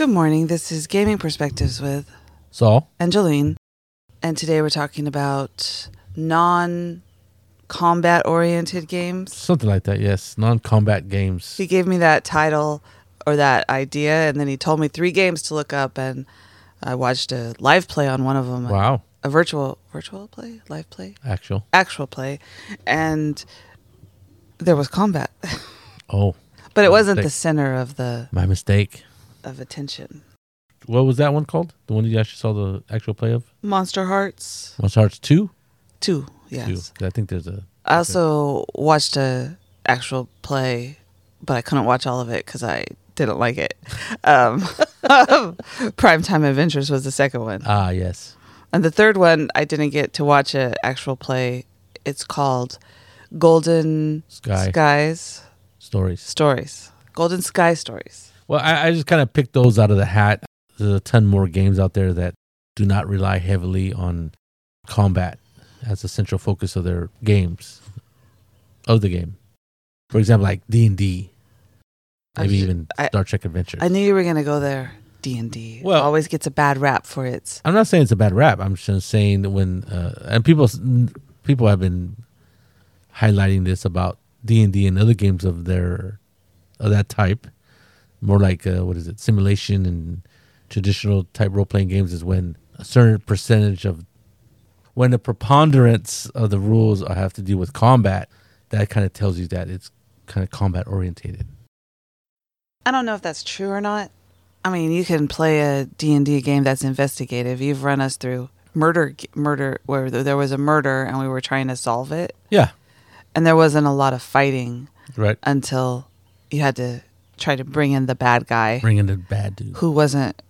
Good morning. This is Gaming Perspectives with Saul. Angeline. And today we're talking about non combat oriented games. Something like that, yes. Non combat games. He gave me that title or that idea, and then he told me three games to look up, and I watched a live play on one of them. Wow. A virtual virtual play, live play, Actual. actual play, and there was combat, Oh, but it wasn't the center of the my mistake. Of attention. What was that one called? The one you actually saw the actual play of? Monster Hearts Monster Hearts 2? two, yes. Two. I think there's a. I also watched a actual play, but I couldn't watch all of it because I didn't like it. Um, Primetime Adventures was the second one, Ah, yes. and the third one I didn't get to watch a actual play. It's called Golden Sky. Skies Stories. Stories. Golden Sky Stories. Well, I, I just kind of picked those out of the hat. There's a ton more games out there that do not rely heavily on combat as the central focus of their games, of the game. For example, like D and D, maybe even I- Star Trek Adventures. I knew you were gonna go there. D and D Well- always gets a bad rap for its. I'm not saying it's a bad rap. I'm just saying that when uh, and people people have been highlighting this about D and D and other games of their of that type, more like uh, what is it, simulation and traditional type role playing games is when a certain percentage of when the preponderance of the rules have to do with combat. That kind of tells you that it's kind of combat orientated. I don't know if that's true or not. I mean, you can play a D&D game that's investigative. You've run us through murder murder where there was a murder and we were trying to solve it Yeah, and there wasn't a lot of fighting right. until you had to try to bring in the bad guy Bring in the bad dude. who wasn't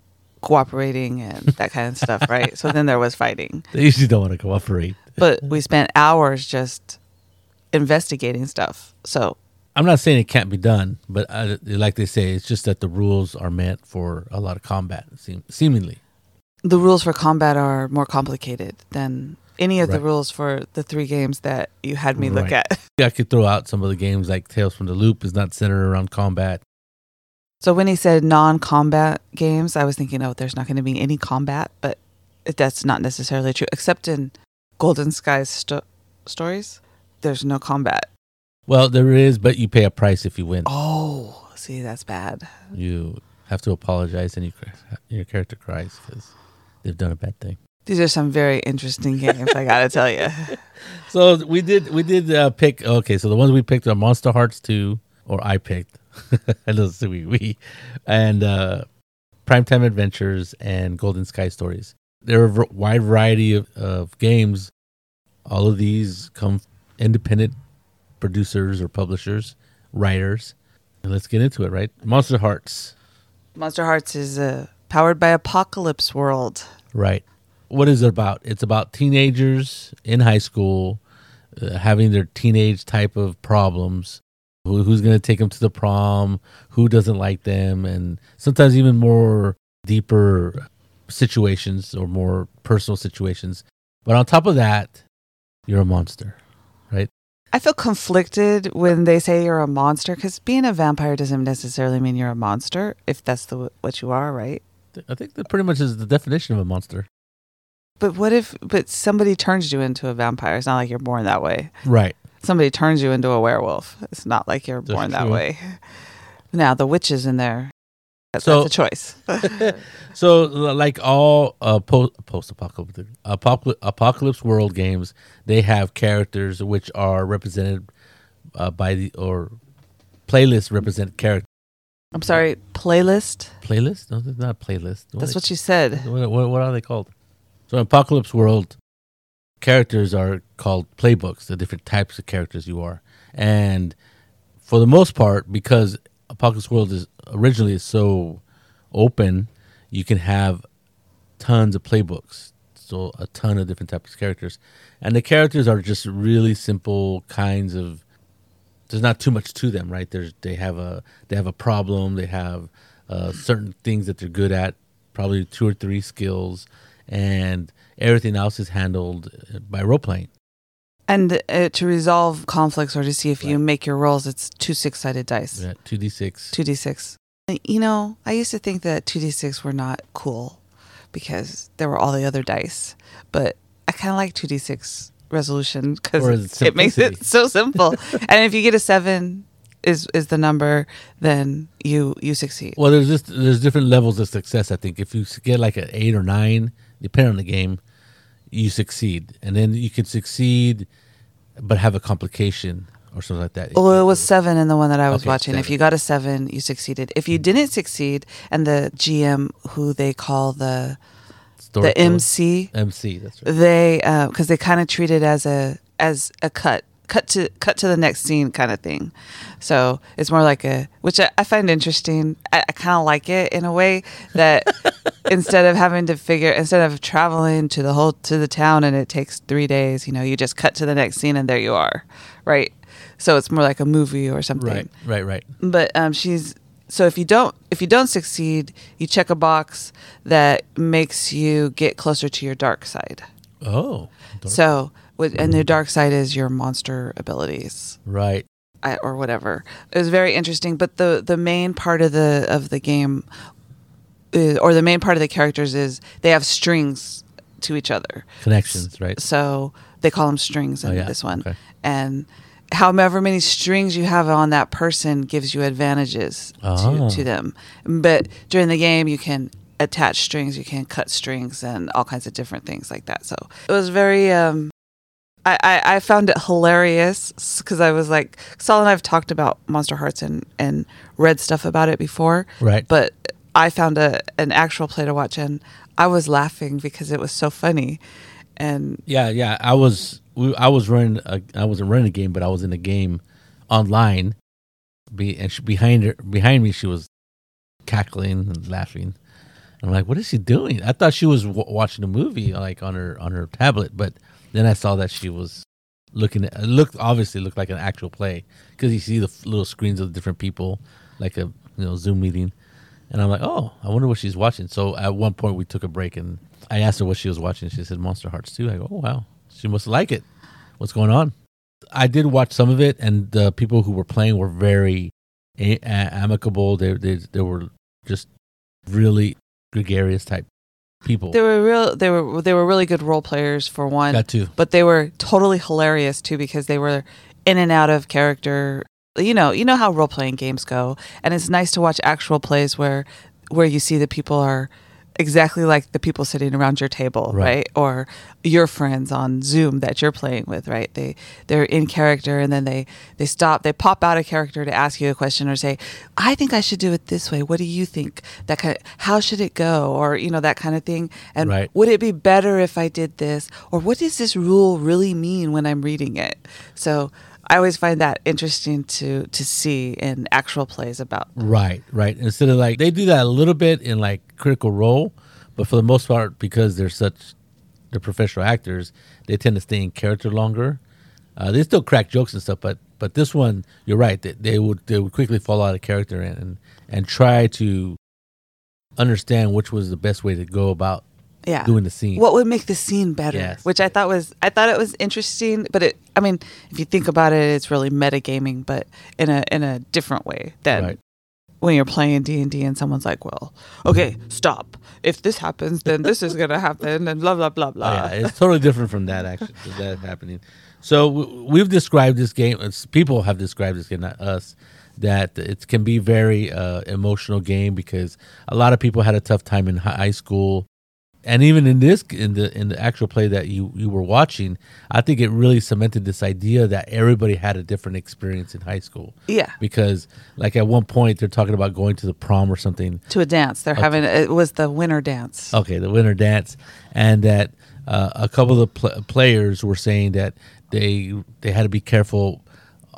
cooperating and that kind of stuff, right? So then there was fighting. They usually don't want to cooperate. But we spent hours just investigating stuff. So I'm not saying it can't be done, but uh, like they say, it's just that the rules are meant for a lot of combat, seem, seemingly. the rules for combat are more complicated than any of the rules for the three games that you had me look Right. at. I could throw out some of the games like Tales from the Loop is not centered around combat. So when he said non-combat games, I was thinking, oh, there's not going to be any combat, but that's not necessarily true. Except in Golden Skies sto- stories, there's no combat. Well, there is, but you pay a price if you win. Oh, see, that's bad. You have to apologize and you, your character cries because they've done a bad thing. These are some very interesting games. I got to tell you. So we did we did uh, pick okay. So the ones we picked are Monster Hearts two, or I picked. I know it's we we, and uh, Primetime Adventures and Golden Sky Stories. There are a wide variety of, of games. All of these come independent producers or publishers, writers. And let's get into it. Right, Monster Hearts. Monster Hearts is uh, powered by Apocalypse World. Right. What is it about? It's about teenagers in high school uh, having their teenage type of problems. Who, who's going to take them to the prom? Who doesn't like them? And sometimes even more deeper situations or more personal situations. But on top of that, you're a monster. Right? I feel conflicted when they say you're a monster because being a vampire doesn't necessarily mean you're a monster if that's the what you are, right? I think that pretty much is the definition of a monster. But what if but somebody turns you into a vampire? It's not like you're born that way. Right. Somebody turns you into a werewolf. It's not like you're That's born that true. way. Now the witch is in there. That's, So- that's a choice. So, like all uh, po- post-apocalyptic apocalypse, apocalypse world games, they have characters which are represented uh, by the or playlists represent character I'm sorry, playlist. playlist. No, it's not a playlist. That's they- what you said. What, what, what are they called? So, apocalypse world, characters are called playbooks. The different types of characters you are, and for the most part, because apocalypse world is originally so open, you can have tons of playbooks. So a ton of different types of characters, and the characters are just really simple kinds of. There's not too much to them, right? There's they have a they have a problem. They have uh, certain things that they're good at, probably two or three skills, and everything else is handled uh, by role playing. And uh, to resolve conflicts or to see if you make your rolls, it's two six sided dice. Two d six. Two d six. You know, I used to think that 2d6 were not cool because there were all the other dice, but I kind of like 2d6 resolution because it makes it so simple. and if you get a 7 is is the number, then you you succeed. Well, there's just there's different levels of success. I think if you get like an eight or nine, depending on the game, you succeed, and then you can succeed, but have a complication or something like that. Well, it was seven in the one that I was Okay, watching. If you got a seven, you succeeded. If you didn't succeed, and the GM, who they call the Story the. MC, MC. That's right. they uh, because they kind of treat it as a as a cut cut to cut to the next scene kind of thing. So it's more like a which i, I find interesting. I, I kind of like it in a way that instead of having to figure instead of traveling to the whole to the town and it takes three days you know you just cut to the next scene and there you are right? So it's more like a movie or something. Right, right, right. but um, she's so if you don't if you don't succeed you check a box that makes you get closer to your dark side. Oh, so, with, and the dark side is your monster abilities, right. I, or whatever. It was very interesting. But the the main part of the of the game, is, or the main part of the characters is they have strings to each other. Connections, right? So they call them strings in Oh, yeah. this one, Okay. and however many strings you have on that person gives you advantages Ah. to, to them. But during the game, you can attach strings, you can cut strings, and all kinds of different things like that. So it was very. Um, I, I, I found it hilarious because I was like, Saul and I have talked about Monster Hearts and, and read stuff about it before, Right. but I found a an actual play to watch and I was laughing because it was so funny. And Yeah, yeah. I was we, I was running a, I wasn't running a game, but I was in a game online. Be and she, behind her behind me, she was cackling and laughing. I'm like, what is she doing? I thought she was w- watching a movie like on her on her tablet, but then I saw that she was looking at it looked obviously looked like an actual play because you see the little screens of the different people like a you know Zoom meeting, and I'm like, oh, I wonder what she's watching. So at one point we took a break and I asked her what she was watching. She said Monster Hearts 2. I go, oh wow, she must like it. What's going on? I did watch some of it, and the people who were playing were very amicable. They they they were just really gregarious type people. they were real they were they were really good role players for one. That too. but they were totally hilarious too because they were in and out of character. You know, you know how role playing games go, and it's nice to watch actual plays where where you see the people are exactly like the people sitting around your table, Right. right? Or your friends on Zoom that you're playing with, right? They they're in character and then they they stop, they pop out of character to ask you a question or say, "I think I should do it this way. What do you think? That kind how should it go?" or you know that kind of thing. And Right. would it be better if I did this? Or what does this rule really mean when I'm reading it? So I always find that interesting to to see in actual plays about. Right, right. Instead of like they do that a little bit in like Critical Role, but for the most part, because they're such they're professional actors, they tend to stay in character longer. Uh, they still crack jokes and stuff, but but this one, you're right. They, they would they would quickly fall out of character and and try to understand which was the best way to go about Yeah. doing the scene. What would make the scene better? Yes. Which I thought was I thought it was interesting, but it I mean, if you think about it, it's really metagaming, but in a in a different way than Right. when you're playing D and D and someone's like, "Well, okay, stop. If this happens, then this is gonna happen," and blah blah blah Oh, blah. yeah, it's totally different from that actually that happening. So we've described this game. It's, people have described this game, not us, that it can be very uh, emotional game because a lot of people had a tough time in high school, and even in this in the in the actual play that you you were watching, I think it really cemented this idea that everybody had a different experience in high school. yeah. Because like at one point they're talking about going to the prom or something, To a dance, they're having it was the winter dance. Okay, the winter dance, and that uh, a couple of the pl- players were saying that they they had to be careful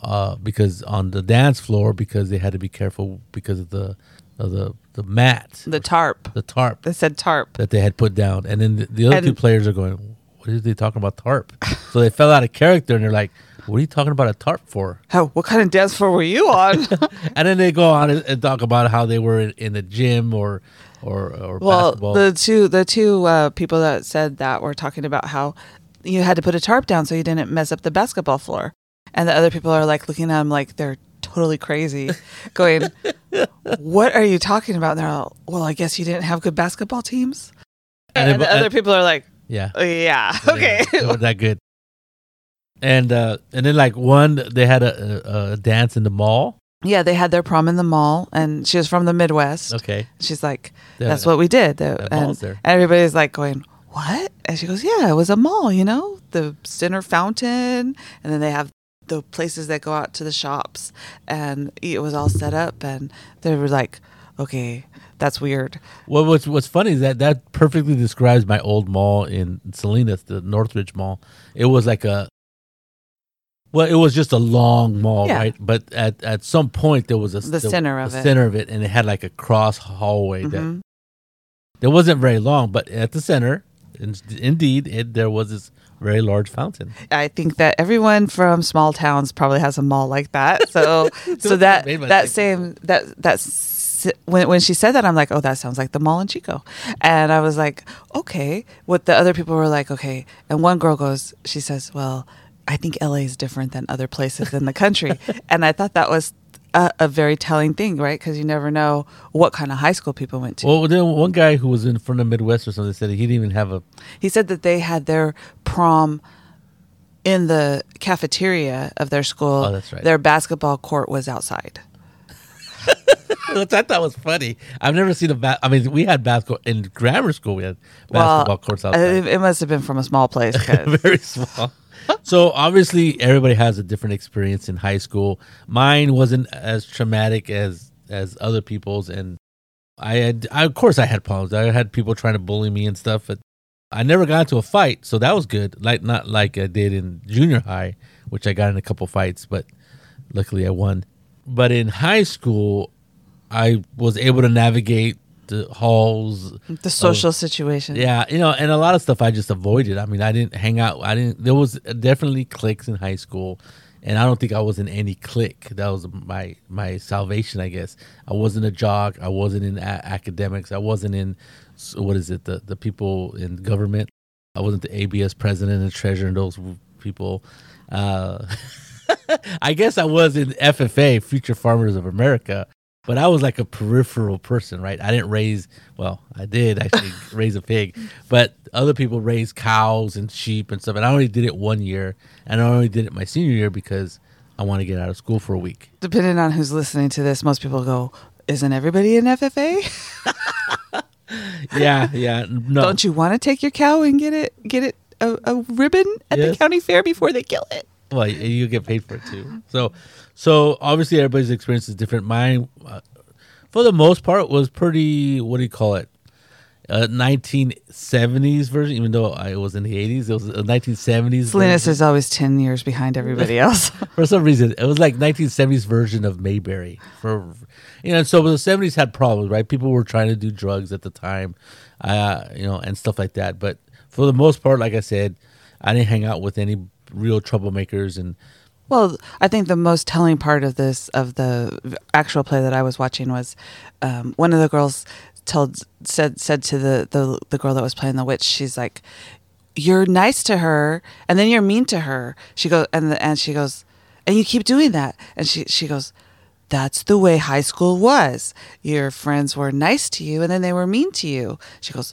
uh, because on the dance floor because they had to be careful because of the the the mat, The tarp. the tarp They said tarp. that they had put down, and then the, the other And- two players are going, "What are they talking about tarp?" so they fell out of character, and they're like, "What are you talking about a tarp for?" How? What kind of dance floor were you on? And then they go on and, and talk about how they were in, in the gym or or or well, basketball. the two the two uh, people that said that were talking about how you had to put a tarp down so you didn't mess up the basketball floor, and the other people are like looking at them like they're totally crazy, going, what are you talking about? And they're all, well, I guess you didn't have good basketball teams. And And, it- other people are like, Yeah. oh, yeah, okay. Yeah, that good. And uh, and then like one, they had a, a, a dance in the mall. yeah, they had their prom in the mall, and she was from the Midwest. Okay, She's like, that's what we did. The- and everybody's like going, what? And she goes, yeah, it was a mall, you know, the center fountain. And then they have the places that go out to the shops. And it was all set up. And they were like, okay, that's weird. Well, what's what's funny is that that perfectly describes my old mall in Salinas, the Northridge Mall. It was like a well, it was just a long mall, Yeah. right? But at, at some point there was a The center of the it. center of it, and it had like a cross hallway that Mhm. that wasn't very long, but at the center, in, indeed, it, there was this very large fountain. I think that everyone from small towns probably has a mall like that. So, so that that same that that's when when she said that, I'm like, oh, that sounds like the mall in Chico, and I was like, okay. What the other people were like, okay, and one girl goes, she says, well, I think LA is different than other places in the country, and I thought that was. A, a very telling thing, right? Because you never know what kind of high school people went to. Well, then one guy who was in from the Midwest or something said he didn't even have a. He said that they had their prom in the cafeteria of their school. Oh, that's right. Their basketball court was outside. Which I thought was funny. I've never seen a bat. I mean, we had basketball in grammar school. We had basketball courts outside. It, it must have been from a small place. very small. So obviously, everybody has a different experience in high school. Mine wasn't as traumatic as as other people's, and I had, I, of course, I had problems. I had people trying to bully me and stuff, but I never got into a fight, so that was good. Like not like I did in junior high, which I got in a couple fights, but luckily I won. But in high school, I was able to navigate the halls the social situation. yeah, you know, and a lot of stuff I just avoided. I mean, I didn't hang out. I didn't. There was definitely cliques in high school, and I don't think I was in any clique. That was my my salvation, I guess. I wasn't a jock. I wasn't in a- academics. I wasn't in what is it? The the people in government. I wasn't the ABS president and treasurer and those people. Uh, I guess I was in FFA, Future Farmers of America, but I was like a peripheral person, right? I didn't raise, well, I did actually raise a pig, but other people raised cows and sheep and stuff. And I only did it one year, and I only did it my senior year because I want to get out of school for a week. Depending on who's listening to this, most people go, "Isn't everybody in FFA? Yeah, yeah, no. Don't you want to take your cow and get it get it a, a ribbon at the county fair before they kill it?" Well, you get paid for it too. So, so obviously everybody's experience is different. Mine, uh, for the most part, was pretty. What do you call it? Uh, 1970s version, even though I was in the 80s, it was a 1970s. Salinas version. is always ten years behind everybody else. for some reason it was like 1970s version of Mayberry. For you know, so the 70s had problems, right? People were trying to do drugs at the time, uh, you know, and stuff like that. But for the most part, like I said, I didn't hang out with any real troublemakers, and Well, I think the most telling part of this of the actual play that I was watching was um, one of the girls told said said to the, the the girl that was playing the witch, she's like, "You're nice to her, and then you're mean to her." She goes and the, and she goes, "And you keep doing that." And she she goes, "That's the way high school was. Your friends were nice to you, and then they were mean to you." She goes,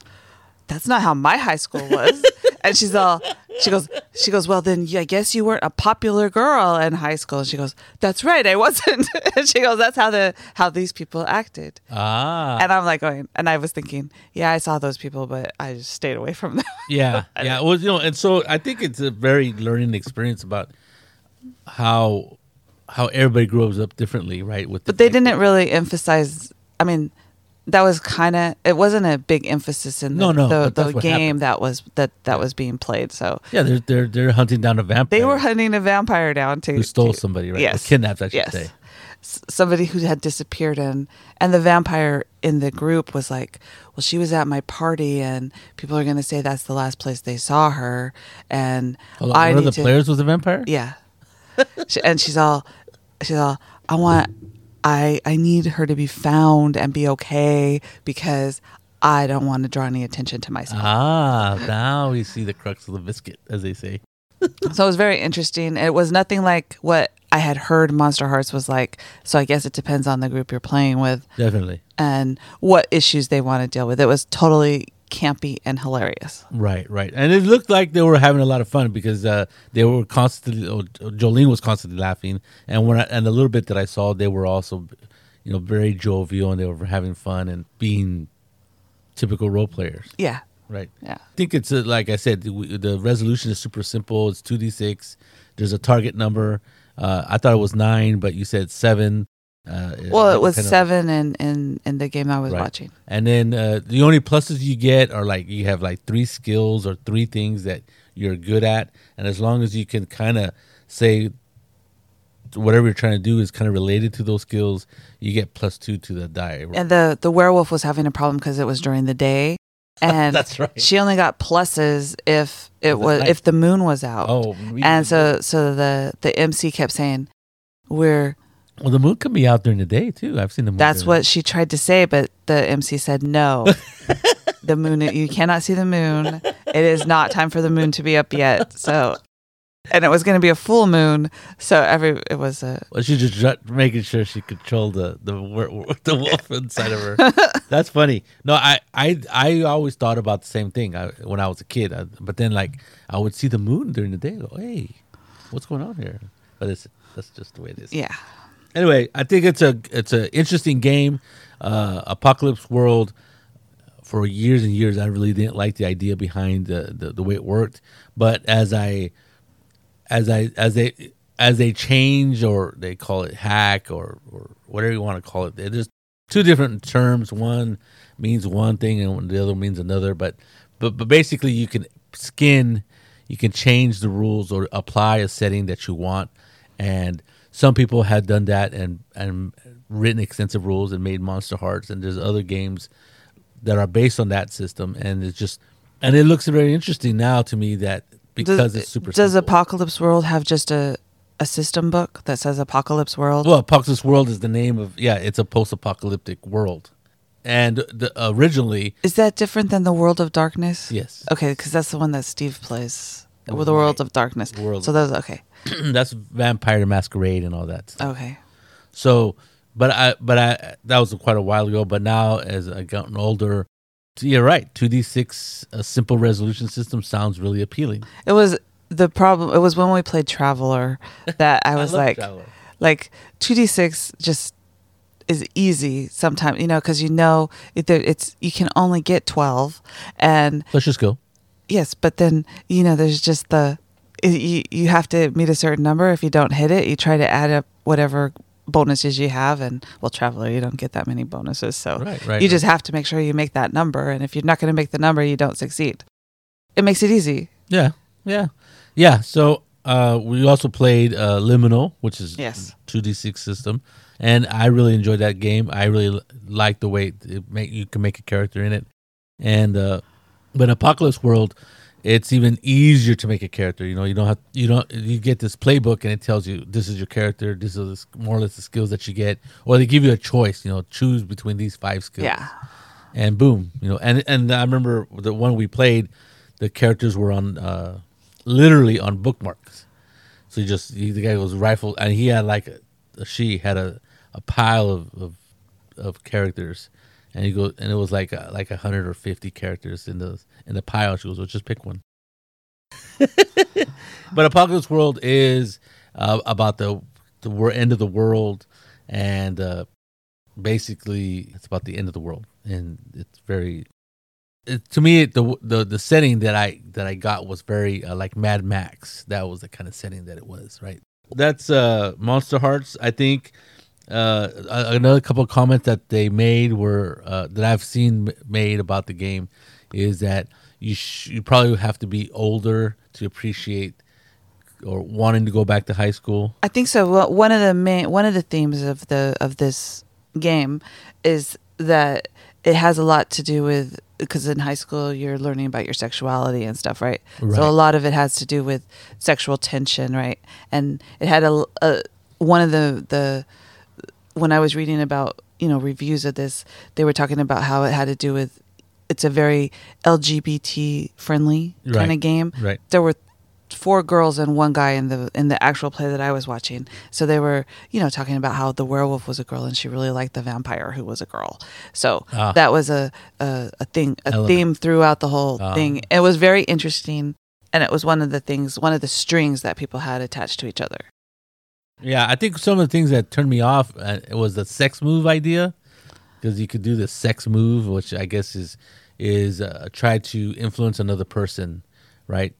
that's not how my high school was. and she's all, she goes, she goes, well, then I guess you weren't a popular girl in high school. And she goes, that's right, I wasn't. and she goes, that's how the how these people acted. ah, And I'm like going, and I was thinking, yeah, I saw those people, but I just stayed away from them. yeah, yeah. Well, you know, and so I think it's a very learning experience about how how everybody grows up differently, right? With but they didn't really emphasize. I mean, that was kind of it wasn't a big emphasis in the, No, no, the, the game happened. that was that that was being played. So yeah, they're they're they're hunting down a vampire. they were hunting a vampire down to who stole to- somebody, right? Or Yes, kidnapped, I should yes. say. S- somebody who had disappeared and and the vampire in the group was like well she was at my party and people are going to say that's the last place they saw her and Hold on, i one of the to players was a vampire. yeah she, and she's all she's all i want i i need her to be found and be okay because i don't want to draw any attention to myself Ah, now we see the crux of the biscuit, as they say. so it was very interesting. It was nothing like what I had heard Monster Hearts was like. So I guess it depends on the group you're playing with Definitely. and what issues they want to deal with. It was totally campy and hilarious. Right, right, and it looked like they were having a lot of fun because uh, they were constantly. Jolene was constantly laughing, and when I, and a little bit that I saw, they were also, you know, very jovial and they were having fun and being typical role players. Yeah. Right. Yeah. I think it's uh like I said, the, the resolution is super simple. It's two d six. There's a target number. Uh, I thought it was nine, but you said seven. Uh, Well, it was seven in, in, in the game I was Right. watching. And then uh, the only pluses you get are like you have like three skills or three things that you're good at, and as long as you can kind of say whatever you're trying to do is kind of related to those skills, you get plus two to the die. And the, the werewolf was having a problem because it was during the day. And That's right. she only got pluses if it was night. if the moon was out. oh, we- and so so the the MC kept saying, "We're." Well, the moon can be out during the day too. I've seen the moon. That's what she tried to say, but the MC said no. the moon, you cannot see the moon. It is not time for the moon to be up yet. So, and it was going to be a full moon. So every it was a Well, she's just making sure she controlled the the the wolf inside of her. That's funny. No, I I I always thought about the same thing I, when I was a kid. I, but then like I would see the moon during the day. Go, hey, what's going on here? But it's that's just the way it is. yeah. Anyway, I think it's a it's an interesting game. Uh, Apocalypse World. For years and years, I really didn't like the idea behind the, the, the way it worked. But as I as I as they as they change or they call it hack or or whatever you want to call it, they're just two different terms. One means one thing and the other means another. But but but basically, you can skin, you can change the rules or apply a setting that you want, and some people had done that and and written extensive rules and made Monster Hearts, and there's other games that are based on that system, and it's just and it looks very interesting now to me that because does, it's super. Does simple. Apocalypse World have just a a system book that says Apocalypse World? Well, Apocalypse World is the name of yeah, it's a post-apocalyptic world, and the, originally is that different than the World of Darkness? yes, Okay, because that's the one that Steve plays. With the World of Darkness. World so that's okay. that's Vampire Masquerade and all that. Stuff. Okay. So, but I but I that was quite a while ago. But now as I gotten older, you're right. Two D six a simple resolution system sounds really appealing. It was the problem. It was when we played Traveller that I was love like, Traveller. like two d six just is easy sometimes, you know, because you know it, it's you can only get twelve, and let's just go. Yes, but then you know there's just the you you have to meet a certain number. If you don't hit it, you try to add up whatever bonuses you have, and well, Traveller you don't get that many bonuses, so Right, right. you just have to make sure you make that number, and if you're not going to make the number, you don't succeed. It makes it easy. Yeah, yeah, yeah. So uh, we also played uh, Liminal, which is Yes. two D six system, and I really enjoyed that game. I really like the way it make you can make a character in it, and uh, but Apocalypse World, it's even easier to make a character. You know, you don't have you don't you get this playbook and it tells you this is your character. This is more or less the skills that you get, or they give you a choice. You know, choose between these five skills Yeah. and boom, you know, and and I remember the one we played, the characters were on uh, literally on bookmarks. So you just he, the guy was rifle, and he had like a, she had a, a pile of, of of characters, and he goes, and it was like a, like a hundred or fifty characters in the in the pile. She goes, well, just pick one. but Apocalypse World is uh, about the the end of the world, and uh, basically it's about the end of the world, and it's very. It, to me, the the the setting that I that I got was very uh, like Mad Max. That was the kind of setting that it was, right? That's uh Monster Hearts. I think uh another couple of comments that they made were uh, that I've seen made about the game is that you sh- you probably have to be older to appreciate or wanting to go back to high school. I think so. Well, one of the main one of the themes of the of this game is that it has a lot to do with because in high school you're learning about your sexuality and stuff, right? Right. So a lot of it has to do with sexual tension, right? And it had a, a one of the the when I was reading about you know reviews of this, they were talking about how it had to do with it's a very LGBT friendly kind of game Right. there were four girls and one guy in the in the actual play that I was watching. So they were, you know, talking about how the werewolf was a girl and she really liked the vampire who was a girl. So Ah. that was a a, a thing, a Element. theme throughout the whole Ah. thing. It was very interesting, and it was one of the things, one of the strings that people had attached to each other. Yeah, I think some of the things that turned me off uh, it was the sex move idea because you could do the sex move, which I guess is is uh, try to influence another person, right?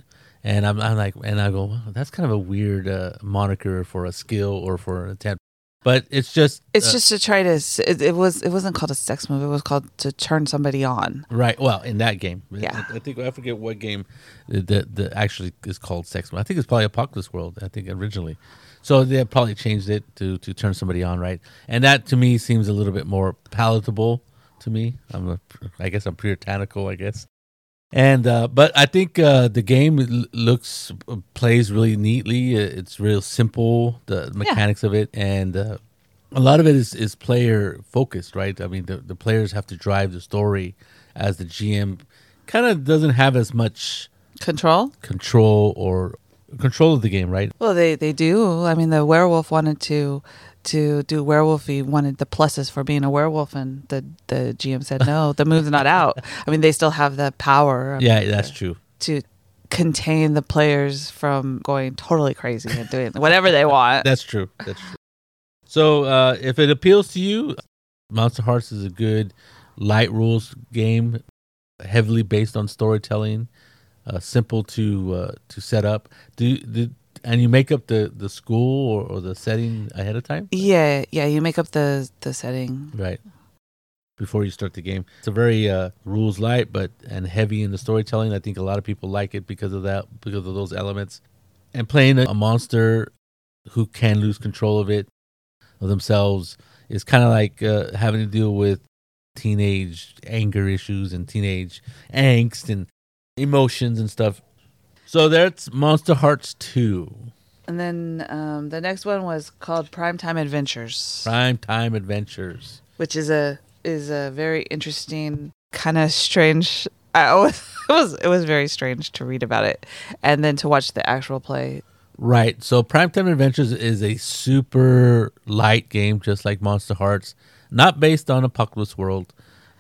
And I'm, I'm like, and I go, well, that's kind of a weird uh, moniker for a skill or for an attempt, but it's just It's uh, just to try to. It, it was. It wasn't called a sex move. It was called to turn somebody on. Right. Well, in that game, Yeah. I, I think I forget what game that the the actually is called Sex. Move. I think it's probably Apocalypse World. I think originally, so they probably changed it to to turn somebody on, right? And that to me seems a little bit more palatable to me. I'm a, I guess I'm puritanical, I guess. And uh, but I think uh, the game looks plays really neatly. Uh, It's real simple, the mechanics of it, and uh, a lot of it is, is player focused, right? I mean, the, the players have to drive the story, as the GM kind of doesn't have as much Control. control or control of the game, right? Well, they they do. I mean, the werewolf wanted to to do werewolf. He wanted the pluses for being a werewolf, and the the GM said no. The move's not out. I mean, they still have the power. Yeah, that's true. To contain the players from going totally crazy and doing whatever they want. That's true. That's true. So, uh, if it appeals to you, Monster Hearts is a good light rules game, heavily based on storytelling, simple to uh, to set up. Do, do and you make up the the school or, or the setting ahead of time, Yeah, yeah. You make up the the setting. right? Before you start the game, it's a very uh, rules light, but and heavy in the storytelling. I think a lot of people like it because of that, because of those elements. And playing a, a monster who can lose control of it of themselves is kind of like uh, having to deal with teenage anger issues and teenage angst and emotions and stuff. So that's Monster Hearts 2, And then um, the next one was called Primetime Adventures, Prime Time Adventures. which is a is a very interesting kind of strange. I always, it was it was very strange to read about it, and then to watch the actual play. Right. So Primetime Adventures is a super light game, just like Monster Hearts, not based on Apocalypse World,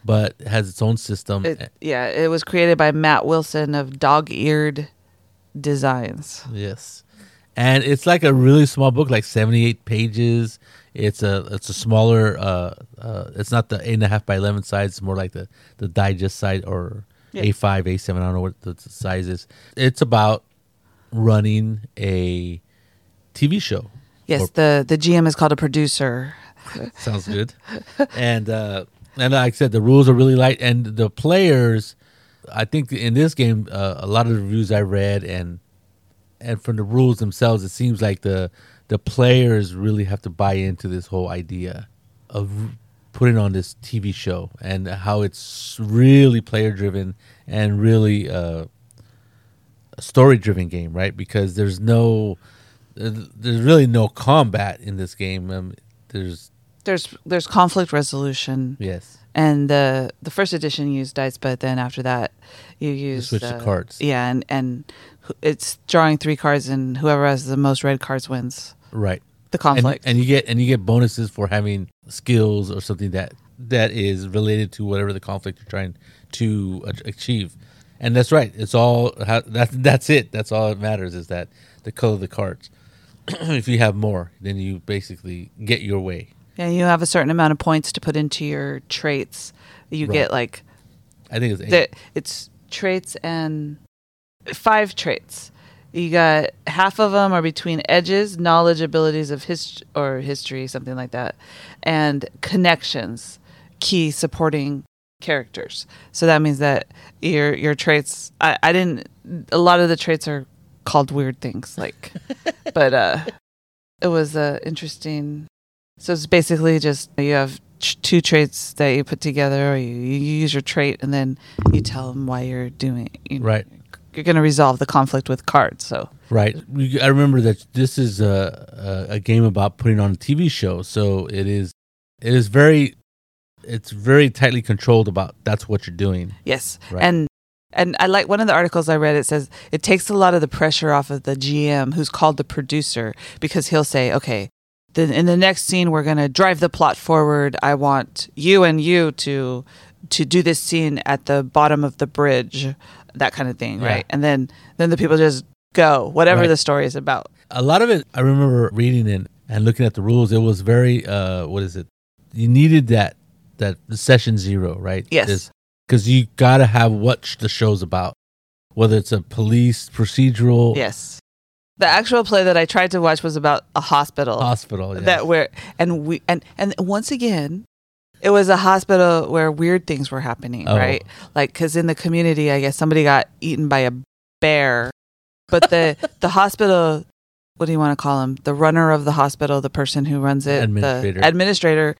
but has its own system. It, yeah, it was created by Matt Wilson of Dog Eared Designs. Yes, and it's like a really small book, like seventy-eight pages. It's a it's a smaller. Uh, uh, it's not the eight and a half by eleven size. It's more like the the digest size or Yeah. A five, A seven. I don't know what the size is. It's about running a TV show. Yes, Or- the the GM is called a producer. Sounds good. and uh, and like I said, the rules are really light, and the players. I think in this game, uh, a lot of the reviews I read and and from the rules themselves, it seems like the the players really have to buy into this whole idea of putting on this TV show and how it's really player driven and really uh, a story driven game, right? Because there's no there's really no combat in this game. Um, there's There's there's conflict resolution, yes. and the the first edition used dice, but then after that, you use switch to uh, cards. Yeah, and and it's drawing three cards, and whoever has the most red cards wins Right. the And, conflict. and you get and you get bonuses for having skills or something that that is related to whatever the conflict you're trying to achieve. And that's right. It's all that that's it. That's all that matters is that the color of the cards. if you have more, then you basically get your way. Yeah, you have a certain amount of points to put into your traits. You Right. get like I think it's eight. the, it's traits and five traits. You got half of them are between edges, knowledge, abilities of hist or history, something like that, and connections, key supporting characters. So that means that your your traits. I, I didn't. A lot of the traits are called weird things, like, but uh, it was uh, interesting. So it's basically just you have two traits that you put together, or you, you use your trait, and then you tell them why you're doing it. You know, Right. You're going to resolve the conflict with cards. So Right. I remember that this is a, a a game about putting on a TV show, so it is it is very it's very tightly controlled about that's what you're doing. yes, Right. and And I like one of the articles I read. It says it takes a lot of the pressure off of the GM, who's called the producer, because he'll say, "Okay, then in the next scene, we're going to drive the plot forward. I want you and you to to do this scene at the bottom of the bridge, that kind of thing, Yeah. right? And then then the people just go whatever Right. the story is about. a lot of it i remember reading it and looking at the rules it was very uh what is it you needed that that session zero right Yes. because you gotta have what the show's about whether it's a police procedural Yes. The actual play that I tried to watch was about a hospital. hospital yes. that where and we and and once again it was a hospital where weird things were happening Oh. right like because in the community i guess somebody got eaten by a bear but the the hospital what do you want to call him the runner of the hospital the person who runs it Administrator. the administrator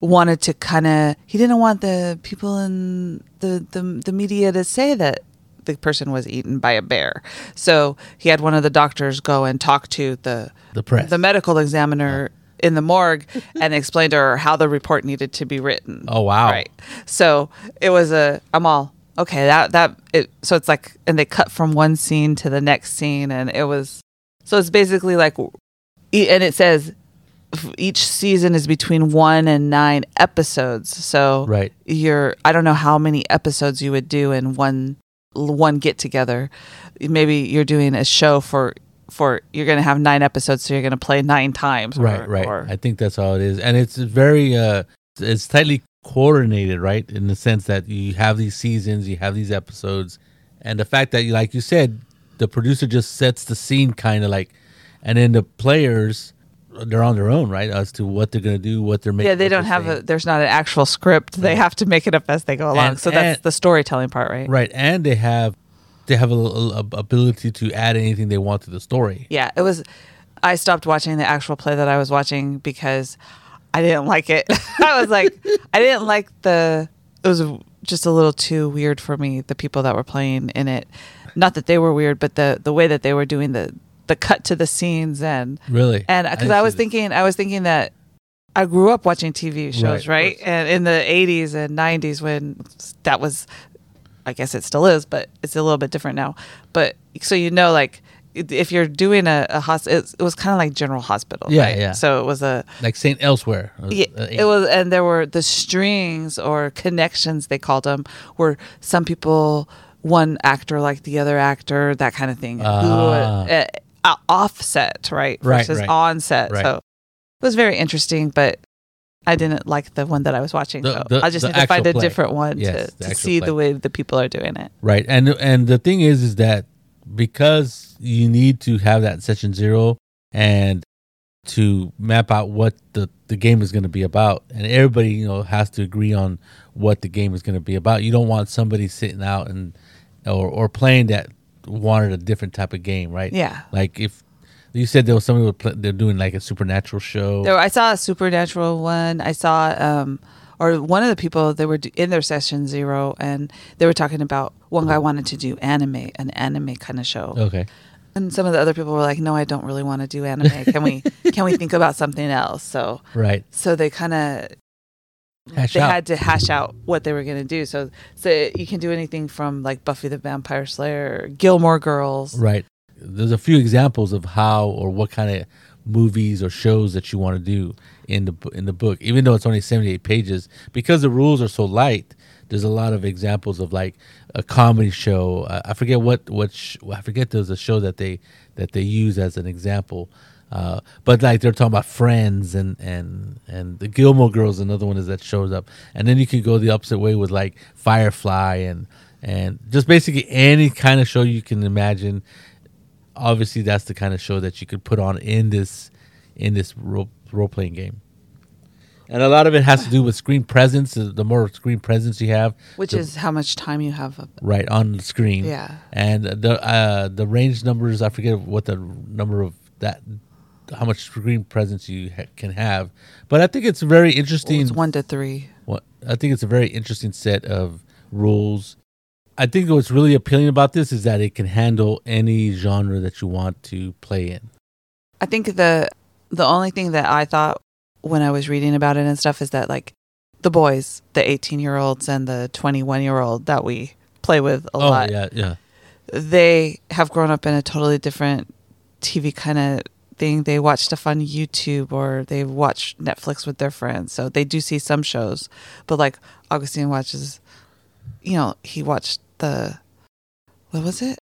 wanted to kind of he didn't want the people in the, the the media to say that the person was eaten by a bear so he had one of the doctors go and talk to the the press the medical examiner in the morgue and explained to her how the report needed to be written. oh wow Right. So it was a I'm all okay, that that it so it's like and they cut from one scene to the next scene and it was so it's basically like and it says each season is between 1 and 9 episodes. So right you're I don't know how many episodes you would do in one one get together. Maybe you're doing a show for for you're going to have nine episodes, so you're going to play nine times. or- right right or- i think that's how it is and it's very uh it's tightly coordinated right in the sense that you have these seasons you have these episodes and the fact that you like you said the producer just sets the scene kind of like and then the players they're on their own right as to what they're going to do what they're making yeah, they don't have saying. a. There's not an actual script. They have to make it up as they go along. And- so that's and- the storytelling part, right? right and they have they have a, a, a ability to add anything they want to the story Yeah, it was. I stopped watching the actual play that I was watching because I didn't like it. I was like, I didn't like the. It was just a little too weird for me. The people that were playing in it, not that they were weird, but the the way that they were doing the the cut to the scenes and really and because I, see was thinking, I was thinking that I grew up watching TV shows, Right, right? And in the '80s and '90s, when that was, I guess it still is, but it's a little bit different now. But so you know, like if you're doing a, a hospital, it, was kind of like General Hospital, Yeah, right? yeah. So it was a like Saint Elsewhere uh, yeah, uh, it was, and there were the strings or connections they called them, where some people, one actor like the other actor, that kind of thing, who Ah. uh, uh, offset, right, Right, versus right. onset. Right. So it was very interesting, but I didn't like the one that I was watching. The- so the- I just need to find a play. different one Yes, to, to see play. the way the people are doing it. right and and the thing is is that because you need to have that session zero and to map out what the the game is going to be about and everybody you know has to agree on what the game is going to be about you don't want somebody sitting out and or or playing that wanted a different type of game right Yeah. like if you said there was somebody play, they're doing like a supernatural show There, I saw a supernatural one. I saw, um, or one of the people they were in their session zero, and they were talking about one guy wanted to do anime, an anime kind of show, okay and some of the other people were like, "No, I don't really want to do anime. Can we? can we think about something else?" So, right so they kind of Hash they out. had to hash out what they were going to do. So, so you can do anything from like Buffy the Vampire Slayer, Gilmore Girls. Right. There's a few examples of how or what kind of movies or shows that you want to do in the in the book. Even though it's only 78 pages, because the rules are so light, there's a lot of examples of like a comedy show. I, forget what what sh- I forget there's a show that they that they use as an example. Uh, but like they're talking about Friends and and and the Gilmore Girls, another one is that shows up, and then you can go the opposite way with like Firefly and and just basically any kind of show you can imagine obviously that's the kind of show that you could put on in this in this role, role playing game. And a lot of it has to do with screen presence. The more screen presence you have, Which the- is how much time you have up. right on the screen. Yeah. And the uh, the range numbers, I forget what the number of that, how much screen presence you ha- can have. But I think it's very interesting. It's one to three. What I think it's a very interesting set of rules. I think what's really appealing about this is that it can handle any genre that you want to play in. I think the the only thing that I thought when I was reading about it and stuff is that like the boys, the 18 year olds and the 21 year old that we play with a oh lot. yeah, yeah. They have grown up in a totally different TV kind of thing. They watch stuff on YouTube or they watch Netflix with their friends. So they do see some shows. But like Augustine watches, you know, he watched the, what was it?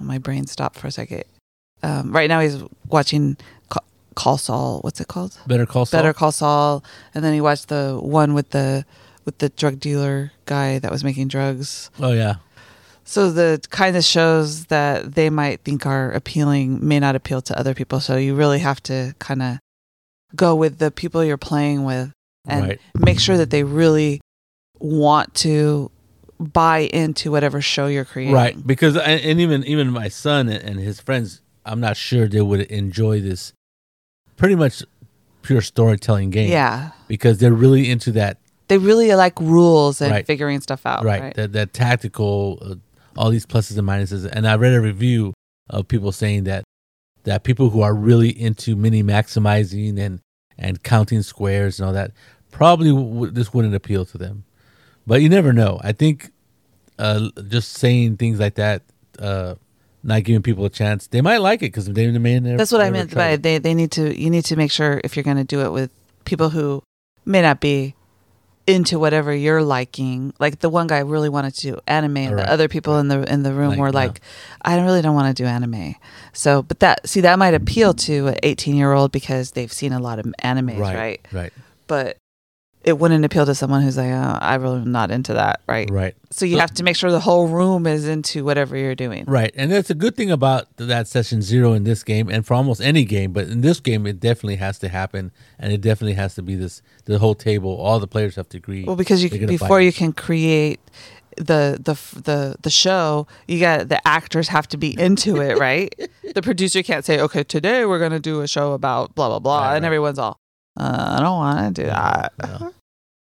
Oh, my brain stopped for a second. Um, right now he's watching Ca- Call Saul. What's it called? Better call Saul. Better Call Saul. And then he watched the one with the with the drug dealer guy that was making drugs. Oh yeah, So the kind of shows that they might think are appealing may not appeal to other people. So you really have to kind of go with the people you're playing with and right. make sure that they really want to buy into whatever show you're creating. Right, because and, and even even my son and and his friends, I'm not sure they would enjoy this. Pretty much pure storytelling game. Yeah. because they're really into that. They really like rules and Right. figuring stuff out. right, Right. that that tactical, uh, all these pluses and minuses. And I read a review of people saying that that people who are really into mini maximizing and and counting squares and all that probably w- this wouldn't appeal to them. But you never know. I think uh, just saying things like that, uh, not giving people a chance, they might like it because they may never. That's what I meant by it. they, they need to you need to make sure if you're going to do it with people who may not be into whatever you're liking. Like the one guy really wanted to do anime, and Right, the other people in the in the room Like, were yeah. like, I really don't want to do anime. So, but that see that might appeal to an 18 year old because they've seen a lot of animes, right? right, right, But it wouldn't appeal to someone who's like, oh, I really am not into that, right? right. So you So- have to make sure the whole room is into whatever you're doing. Right, and that's a good thing about that session zero in this game, and for almost any game. But in this game, it definitely has to happen, and it definitely has to be this the whole table. All the players have to agree. Well, because you can, before you can create the the the the show, you got the actors have to be into it, right? the producer can't say, "Okay, today we're gonna do a show about blah blah blah," Right, and right. everyone's all, uh, "I don't want to do that." Yeah.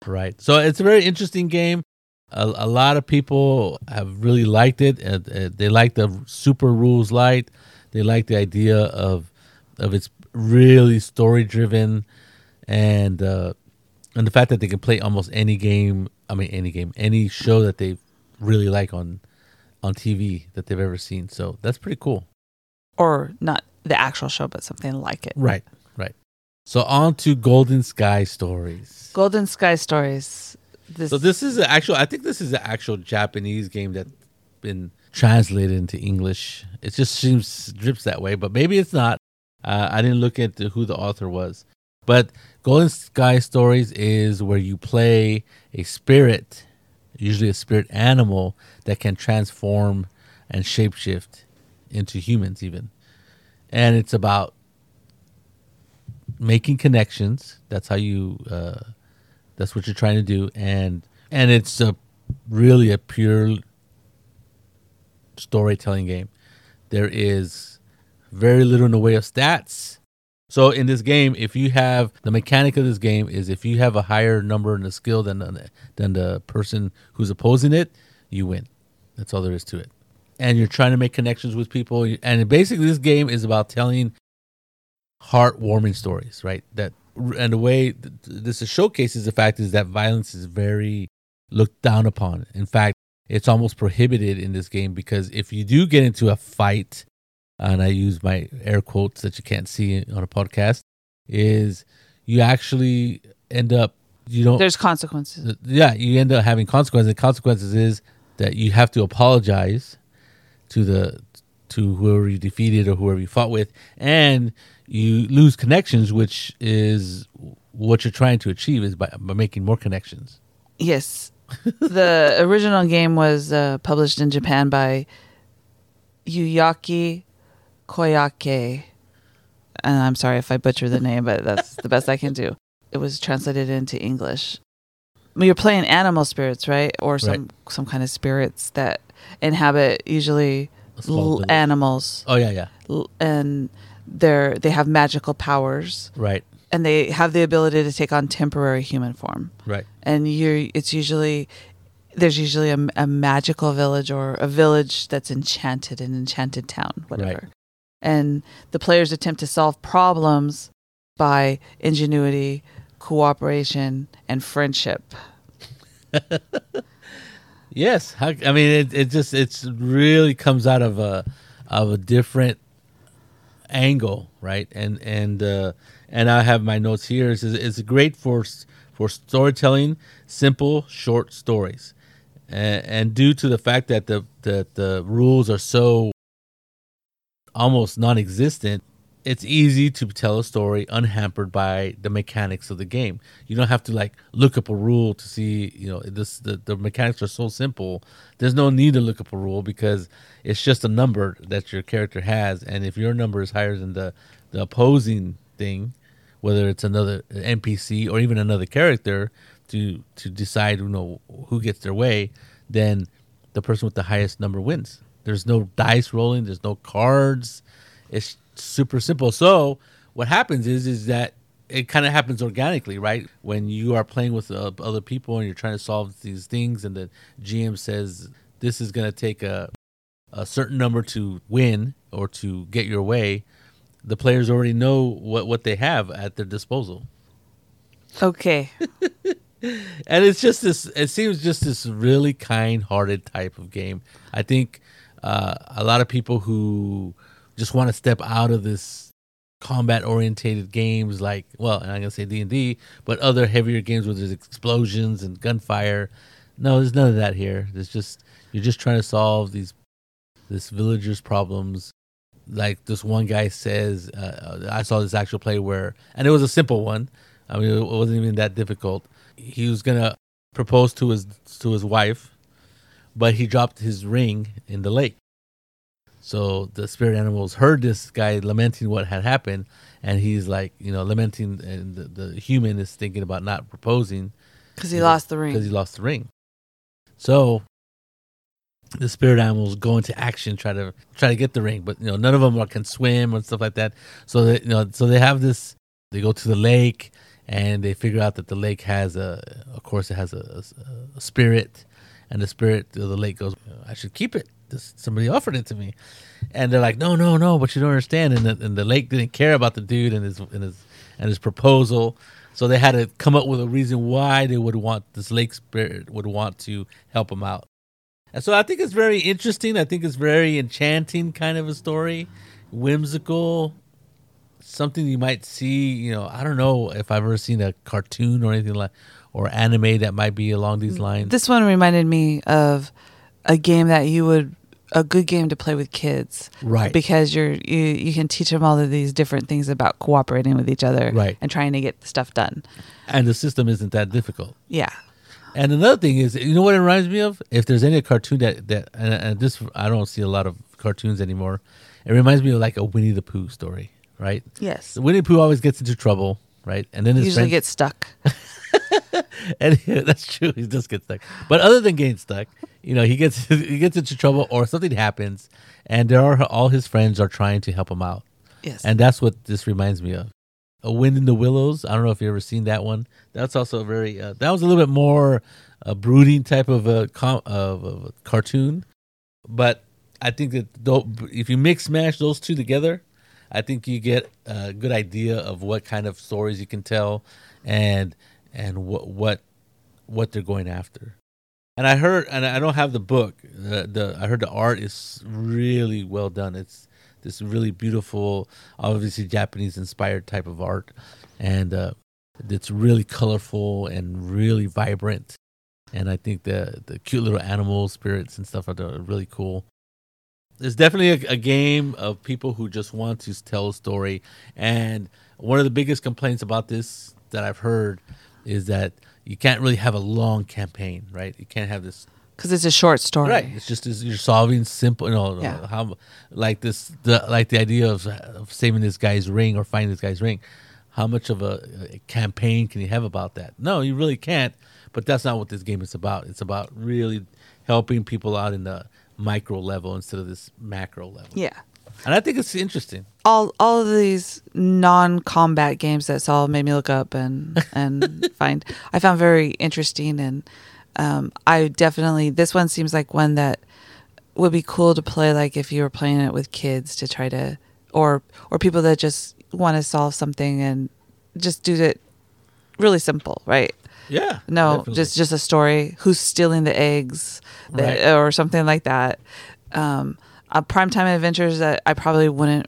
Right. So it's a very interesting game. A, a lot of people have really liked it. Uh, uh, they like the super rules light. They like the idea of of it's really story driven, and uh, and the fact that they can play almost any game. I mean, any game, any show that they really like on on TV that they've ever seen. So that's pretty cool. Or not the actual show, but something like it. Right. So on to Golden Sky Stories. Golden Sky Stories. This, So this is a actual. I think this is an actual Japanese game that's been translated into English. It just seems drips that way, but maybe it's not. Uh, I didn't look at who the author was, but Golden Sky Stories is where you play a spirit, usually a spirit animal that can transform and shapeshift into humans, even, and it's about making connections. That's how you. Uh, that's what you're trying to do, and and it's a really a pure storytelling game. There is very little in the way of stats. So in this game, if you have the mechanic of this game is if you have a higher number in the skill than than the person who's opposing it, you win. That's all there is to it. And you're trying to make connections with people, and basically this game is about telling heartwarming stories, right? That and the way this is showcases the fact is that violence is very looked down upon. In fact, it's almost prohibited in this game because if you do get into a fight, and I use my air quotes that you can't see on a podcast, is you actually end up you don't there's consequences. yeah you end up having consequences. The consequences is that you have to apologize to the to whoever you defeated or whoever you fought with, and you lose connections, which is what you're trying to achieve is by, by making more connections. Yes. the original game was uh, published in Japan by Yuyaki Koyake. And I'm sorry if I butcher the name, but that's the best I can do. It was translated into English. Well, You're playing animal spirits, right? Or some some kind of spirits that inhabit usually l- animals, Oh yeah, yeah, l- and they're they have magical powers, right, and they have the ability to take on temporary human form. Right, and you're it's usually there's usually a, a magical village or a village that's enchanted an enchanted town whatever. And the players attempt to solve problems by ingenuity cooperation and friendship. Yes, I mean it. It just it's really comes out of a of a different angle, right? And and uh, and I have my notes here. It's, it's great for for storytelling, simple short stories, and, and due to the fact that the that the rules are so almost non-existent, it's easy to tell a story unhampered by the mechanics of the game. You don't have to like look up a rule to see, you know, this the, the mechanics are so simple. There's no need to look up a rule because it's just a number that your character has and if your number is higher than the the opposing thing, whether it's another NPC or even another character to to decide, you know, who gets their way, then the person with the highest number wins. There's no dice rolling, there's no cards. It's super simple. So what happens is is that it kind of happens organically, right? When you are playing with uh, other people and you're trying to solve these things, and the GM says this is going to take a a certain number to win or to get your way, the players already know what what they have at their disposal. Okay. and it's just this. It seems just this really kind-hearted type of game. I think uh, a lot of people who just want to step out of this combat orientated games like well i'm gonna say d&d but other heavier games where there's explosions and gunfire. No there's none of that here. There's just you're just trying to solve these this villagers problems. Like this one guy says uh, i saw this actual play where and it was a simple one. I mean it wasn't even that difficult. He was gonna propose to his to his wife but he dropped his ring in the lake so the spirit animals heard this guy lamenting what had happened, and he's like, you know, lamenting, and the, the human is thinking about not proposing because he lost the ring. Because he lost the ring. So the spirit animals go into action, try to try to get the ring, but you know, none of them can swim and stuff like that. So they, you know, so they have this. They go to the lake, and they figure out that the lake has a, of course, it has a, a, a spirit, and the spirit of the lake goes, I should keep it this somebody offered it to me, and they're like, no, no, no, but you don't understand. And the, and the lake didn't care about the dude and his and his and his proposal, so they had to come up with a reason why they would want this lake spirit would want to help him out. And so I think it's very interesting. I think it's very enchanting kind of a story, whimsical, something you might see. You know, I don't know if I've ever seen a cartoon or anything like or anime that might be along these mm, lines. This one reminded me of a game that you would a good game to play with kids, right? Because you're you you can teach them all of these different things about cooperating with each other, right, and trying to get stuff done. And the system isn't that difficult. Yeah. And another thing is, you know what it reminds me of? If there's any cartoon that that and, and this I don't see a lot of cartoons anymore. It reminds me of like a Winnie the Pooh story, right? Yes. Winnie the Pooh always gets into trouble, right? And then his usually friends, gets stuck. and that's true. He does get stuck. But other than getting stuck, you know, he gets he gets into trouble or something happens, and there are all his friends are trying to help him out. Yes. And that's what this reminds me of. A Wind in the Willows. I don't know if you've ever seen that one. That's also a very uh, that was a little bit more a brooding type of a com- of, of a cartoon, but I think that if you mix mash those two together, I think you get a good idea of what kind of stories you can tell, and and what what what they're going after. And I heard, and I don't have the book. The, the I heard the art is really well done. It's this really beautiful, obviously Japanese inspired type of art, and uh, it's really colorful and really vibrant. And I think the the cute little animal spirits and stuff are really cool. It's definitely a, a game of people who just want to tell a story. And one of the biggest complaints about this that I've heard is that you can't really have a long campaign, right? You can't have this because it's a short story. Right. It's just you're solving simple, you know, uh, yeah. how like this, the like the idea of, of saving this guy's ring or finding this guy's ring. How much of a, a, campaign can you have about that? No, you really can't. But that's not what this game is about. It's about really helping people out in the micro level instead of this macro level. Yeah. And I think it's interesting. All all of these non-combat games that Saul made me look up and and find I found very interesting and um, I definitely this one seems like one that would be cool to play like if you were playing it with kids to try to or or people that just want to solve something and just do it really simple, right? Yeah. No, definitely. just just a story. Who's stealing the eggs, that, Right. or something like that. Um, uh, primetime adventures that I probably wouldn't.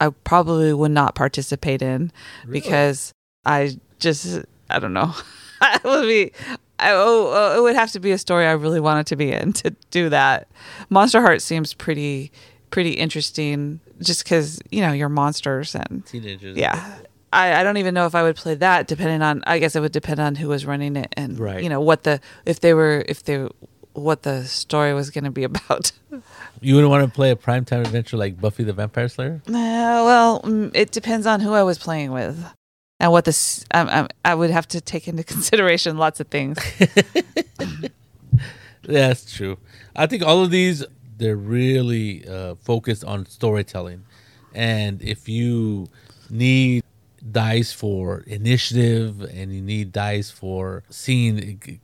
I probably would not participate in Really? because I just I don't know. it would be. I, oh, oh, it would have to be a story I really wanted to be in to do that. Monster Heart seems pretty pretty interesting, just because you know you're monsters and teenagers. yeah. I, I don't even know if I would play that depending on I guess it would depend on who was running it and Right. you know what the if they were if they what the story was going to be about. You wouldn't want to play a primetime adventure like Buffy the Vampire Slayer? Uh, well, mm, it depends on who I was playing with and what this I, I, I would have to take into consideration lots of things. That's true. I think all of these they're really uh, focused on storytelling, and if you need dice for initiative and you need dice for seeing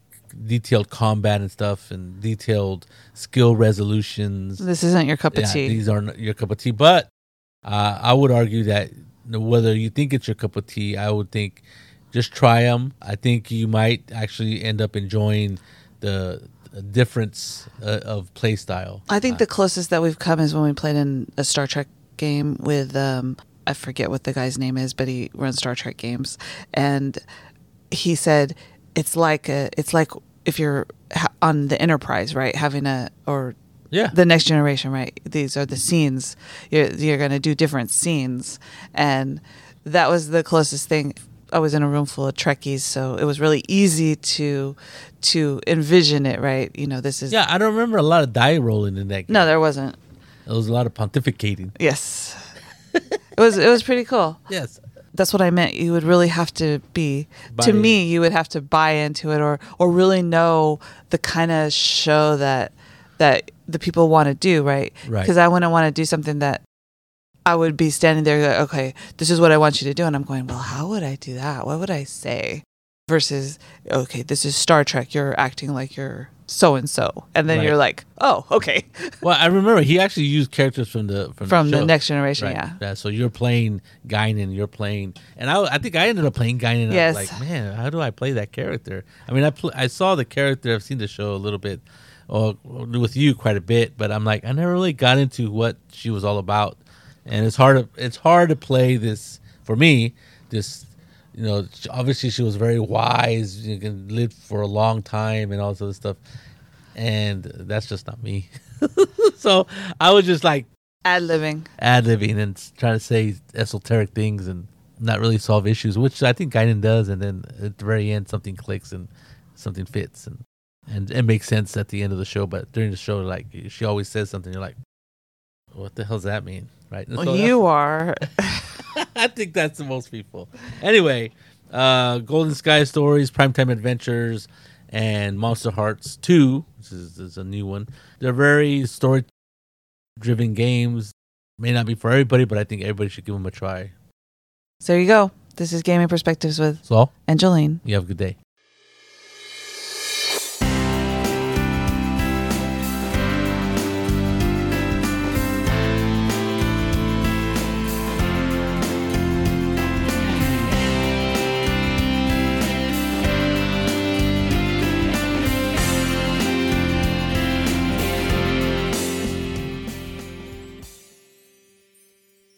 detailed combat and stuff and detailed skill resolutions, this isn't your cup of yeah, tea. these aren't your cup of tea. But uh, I would argue that whether you think it's your cup of tea, I would think just try them. I think you might actually end up enjoying the, difference uh, of play style. I think the closest that we've come is when we played in a Star Trek game with um I forget what the guy's name is, but he runs Star Trek games, and he said it's like a it's like if you're ha- on the Enterprise, right, having a or Yeah, the next generation, right? These are the scenes. You're you're gonna do different scenes, and that was the closest thing. I was in a room full of Trekkies, so it was really easy to to envision it, right? You know, this is yeah. I don't remember a lot of die rolling in that. Game. no, there wasn't. It was a lot of pontificating. Yes. it was it was pretty cool. Yes, That's what I meant. You would really have to be Buy to in. me, you would have to buy into it or or really know the kind of show that that the people want to do, right? Right. Because I wouldn't want to do something that I would be standing there like, okay, this is what I want you to do and I'm going, well, how would I do that? What would I say? Versus, okay, this is Star Trek. You're acting like you're so and so. And then Right. you're like, oh, okay. well, I remember he actually used characters from the from, From the, the next generation, Right. yeah. So you're playing Guinan, you're playing, and I, I think I ended up playing Guinan. and I was Yes. like, man, how do I play that character? I mean, I pl- I saw the character, I've seen the show a little bit, or with you quite a bit, but I'm like, I never really got into what she was all about, and it's hard to it's hard to play this for me. This, you know, obviously she was very wise, you can live for a long time, and all this other stuff, and that's just not me. so I was just like Ad living. ad living, and trying to say esoteric things and not really solve issues, which I think Guinan does. And then at the very end, something clicks and something fits and and it makes sense at the end of the show. But during the show, like she always says something, you're like, "What the hell does that mean?" Right? And Well, you are. I think that's the most people. Anyway, uh, Golden Sky Stories, Primetime Adventures, and Monster Hearts Two, which is, is a new one. They're very story driven games. May not be for everybody, but I think everybody should give them a try. So there you go. This is Gaming Perspectives with Saul, Angeline. you have a good day.